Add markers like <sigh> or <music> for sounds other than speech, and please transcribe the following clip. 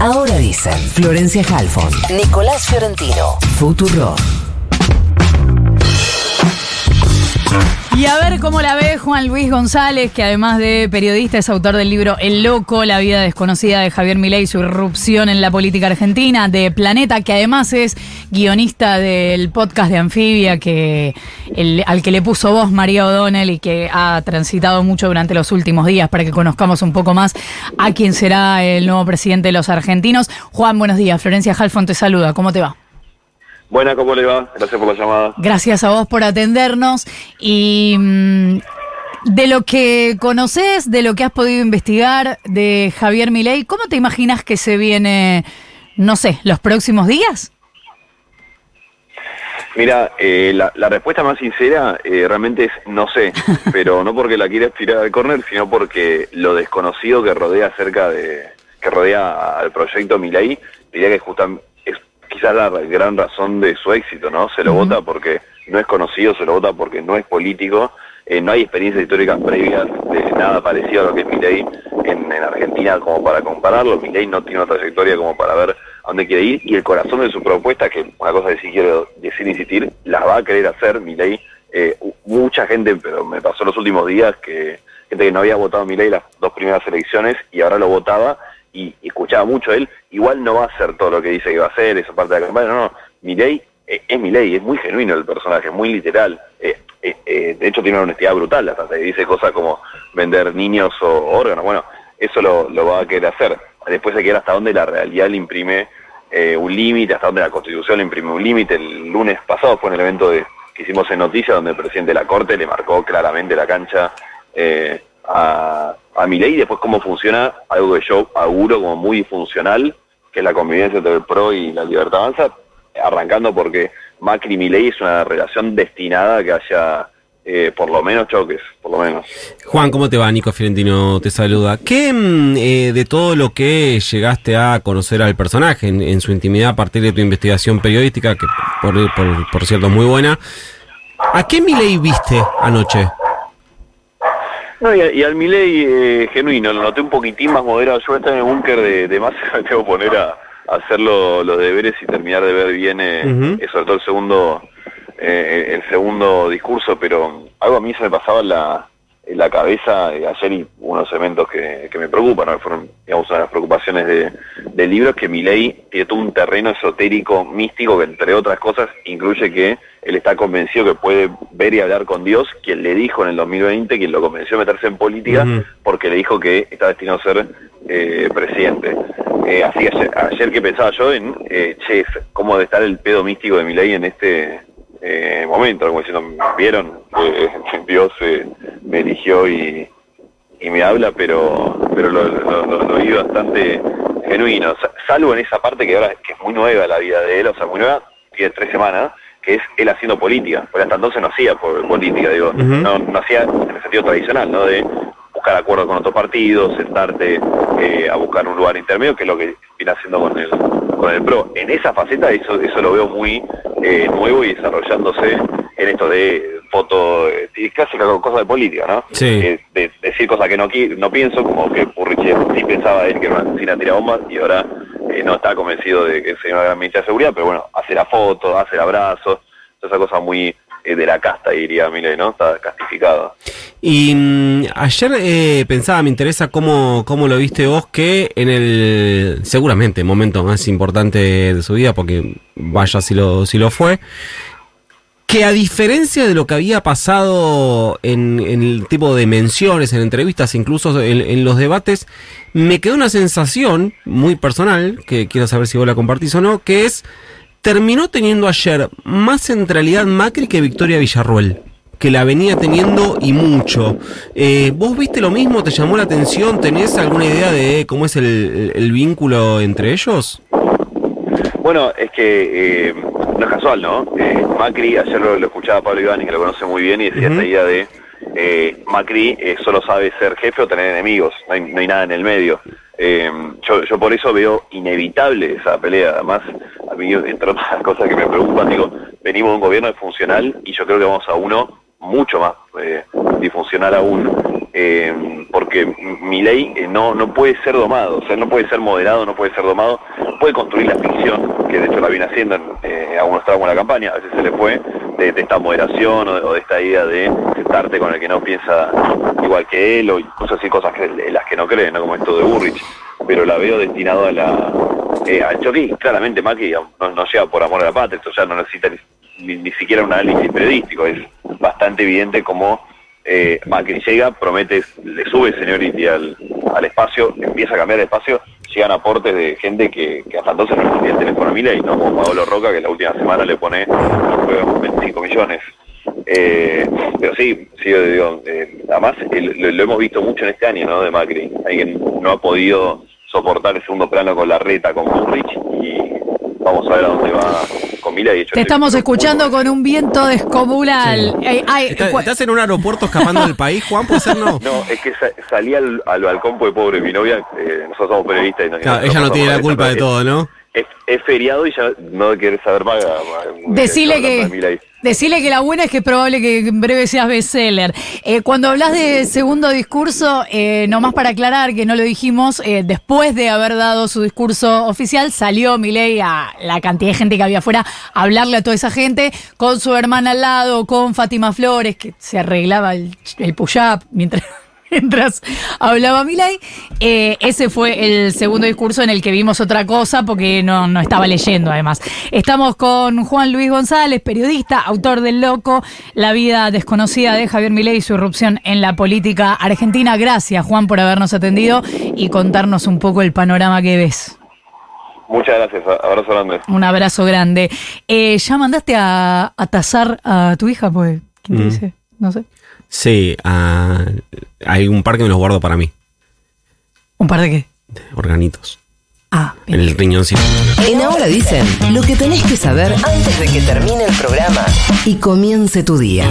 Ahora dicen Florencia Halfon, Nicolás Fiorentino, Futuro. Y a ver cómo la ve Juan Luis González, que además de periodista es autor del libro El Loco, la vida desconocida de Javier Milei, su irrupción en la política argentina, de Planeta, que además es guionista del podcast de Anfibia, que al que le puso voz María O'Donnell y que ha transitado mucho durante los últimos días para que conozcamos un poco más a quién será el nuevo presidente de los argentinos. Juan, buenos días. Florencia Halfon te saluda. ¿Cómo te va? Buena, ¿cómo le va? Gracias por la llamada. Gracias a vos por atendernos. Y mm, de lo que conoces, de lo que has podido investigar de Javier Milei, ¿cómo te imaginas que se viene, no sé, los próximos días? Mira, eh, la, respuesta más sincera eh, realmente es no sé, <laughs> pero no porque la quiera tirar al córner, sino porque lo desconocido que rodea acerca de que rodea al proyecto Milei, diría que justamente quizás la gran razón de su éxito, ¿no? Se lo vota porque no es conocido, se lo vota porque no es político, eh, no hay experiencias históricas previas de nada parecido a lo que es Milei en, en Argentina como para compararlo. Milei no tiene una trayectoria como para ver a dónde quiere ir y el corazón de su propuesta, que una cosa que sí quiero decir insistir, la va a querer hacer Milei. Eh, mucha gente, pero me pasó los últimos días que gente que no había votado Milei las dos primeras elecciones y ahora lo votaba y, escuchaba mucho él, igual no va a hacer todo lo que dice que va a hacer, esa parte de la campaña, no, no, Milei eh, es Milei, es muy genuino el personaje, muy literal, eh, eh, de hecho tiene una honestidad brutal, hasta dice cosas como vender niños o órganos, bueno, eso lo, va a querer hacer, después hay que ver hasta dónde la realidad le imprime un límite, hasta dónde la constitución le imprime un límite, el lunes pasado fue en el evento de, que hicimos en Noticias donde el presidente de la Corte le marcó claramente la cancha a a mi ley, después cómo funciona algo que yo auguro como muy funcional, que es la convivencia entre el PRO y la Libertad Avanza, arrancando porque Macri y Milei es una relación destinada a que haya eh, por lo menos choques, por lo menos. Juan, ¿cómo te va? Nico Fiorentino te saluda. ¿Qué mm, eh, de todo lo que llegaste a conocer al personaje en, su intimidad a partir de tu investigación periodística, que por, por, por cierto es muy buena, ¿a qué Milei viste anoche? No, y, al Milei eh, genuino, lo noté un poquitín más moderado. Yo voy en el búnker de, de masa, <laughs> me tengo que poner a, hacer los deberes y terminar de ver bien, eh, eh, sobre todo el segundo, el segundo discurso, pero algo a mí se me pasaba en la, en la cabeza ayer y unos elementos que, que me preocupan, ¿no? fueron digamos, una de las preocupaciones de, del libro, es que Milei tiene todo un terreno esotérico, místico, que entre otras cosas incluye que él está convencido que puede ver y hablar con Dios, quien le dijo en el 2020, quien lo convenció de meterse en política, porque le dijo que está destinado a ser eh, presidente. Eh, así ayer, ayer, que pensaba yo en, eh, che, cómo debe estar el pedo místico de Milei en este eh, momento, como diciendo, vieron, eh, <laughs> Dios me eligió y, y, me habla, pero pero lo, lo, vi bastante genuino, salvo en esa parte que ahora que es muy nueva la vida de él, o sea, muy nueva, tiene tres semanas, que es él haciendo política, porque hasta entonces no hacía política, digo, no, no hacía en el sentido tradicional, ¿no? De buscar acuerdos con otros partidos, sentarte eh, a buscar un lugar intermedio, que es lo que viene haciendo con el, con el PRO. En esa faceta eso, eso lo veo muy eh, nuevo y desarrollándose en esto de foto, eh, casi cosas de política, ¿no? Sí. de decir cosas que no, no pienso, como que Purriche sí pensaba él que asesina tira bombas y ahora no está convencido de que sería una gran ministra de seguridad, pero bueno, hace la foto, hace el abrazo, esa cosa muy eh, de la casta, diría Mile, ¿no? Está castificado. Y mm, ayer eh, pensaba, me interesa cómo, cómo lo viste vos, que en el, seguramente, momento más importante de su vida, porque vaya si lo, si lo fue, que a diferencia de lo que había pasado en, el tipo de menciones, en entrevistas, incluso en, los debates, me quedó una sensación muy personal, que quiero saber si vos la compartís o no, que es terminó teniendo ayer más centralidad Macri que Victoria Villarruel, que la venía teniendo y mucho. Eh, ¿Vos viste lo mismo? ¿Te llamó la atención? ¿Tenés alguna idea de cómo es el, vínculo entre ellos? Bueno, es que eh, no es casual, ¿no? Eh, Macri, ayer lo, escuchaba Pablo Iván, que lo conoce muy bien, y decía esta idea de Macri solo sabe ser jefe o tener enemigos, no hay, no hay nada en el medio. yo, yo por eso veo inevitable esa pelea, además a mí, entre otras <laughs> cosas que me preocupan, digo, venimos de un gobierno disfuncional y yo creo que vamos a uno mucho más eh, disfuncional aún. Eh, porque mi ley eh, no, no puede ser domado, o sea, no puede ser moderado, no puede ser domado, puede construir la ficción, que de hecho la viene haciendo en eh, algunos tramos de la campaña, a veces se le fue, de, esta moderación o de, esta idea de sentarte con el que no piensa igual que él, o cosas así, cosas que, las que no cree, ¿no? como esto de Burrich, pero la veo destinado a la... Eh, al choque, claramente Macri no, no llega por amor a la patria, esto ya no necesita ni, ni siquiera un análisis periodístico, es bastante evidente como eh, Macri llega, promete, le sube seniority al, al espacio, empieza a cambiar de espacio, llegan aportes de gente que, que hasta entonces no respondía el teléfono a y ¿no? Como Pablo Roca, que la última semana le pone 25 millones. Eh, pero sí, sí, digo, eh, además lo, lo, hemos visto mucho en este año, ¿no? De Macri. Alguien no ha podido soportar el segundo plano con la reta, con Bullrich, y vamos a ver a dónde va Y Te estamos escuchando con un viento descomunal. ¿Estás, en un aeropuerto escapando del país, Juan? ¿Puede ser no? <laughs> No, es que salí al, balcón de pobre mi novia, eh, nosotros somos periodistas. Y no, ella no tiene la culpa de todo, ¿no? Feriado y ya no quiere saber más. Decirle que, decirle que la buena es que es probable que en breve seas bestseller. Eh, cuando hablas de segundo discurso, eh, nomás para aclarar que no lo dijimos, eh, después de haber dado su discurso oficial, salió Milei a la cantidad de gente que había afuera a hablarle a toda esa gente, con su hermana al lado, con Fátima Flores, que se arreglaba el, el push-up mientras <laughs> mientras hablaba Milay. Eh, ese fue el segundo discurso en el que vimos otra cosa porque no, no estaba leyendo además. Estamos con Juan Luis González, periodista, autor del Loco, La vida desconocida de Javier Milei y su irrupción en la política argentina. Gracias Juan por habernos atendido y contarnos un poco el panorama que ves. Muchas gracias, abrazo grande. Un abrazo grande. Eh, ¿Ya mandaste a, a tasar a tu hija? Pues, ¿quién te mm. dice? No sé. Sí, uh, hay un par que me los guardo para mí. ¿Un par de qué? De organitos. Ah, bien. El riñoncito. En Ahora dicen lo que tenés que saber antes de que termine el programa y comience tu día.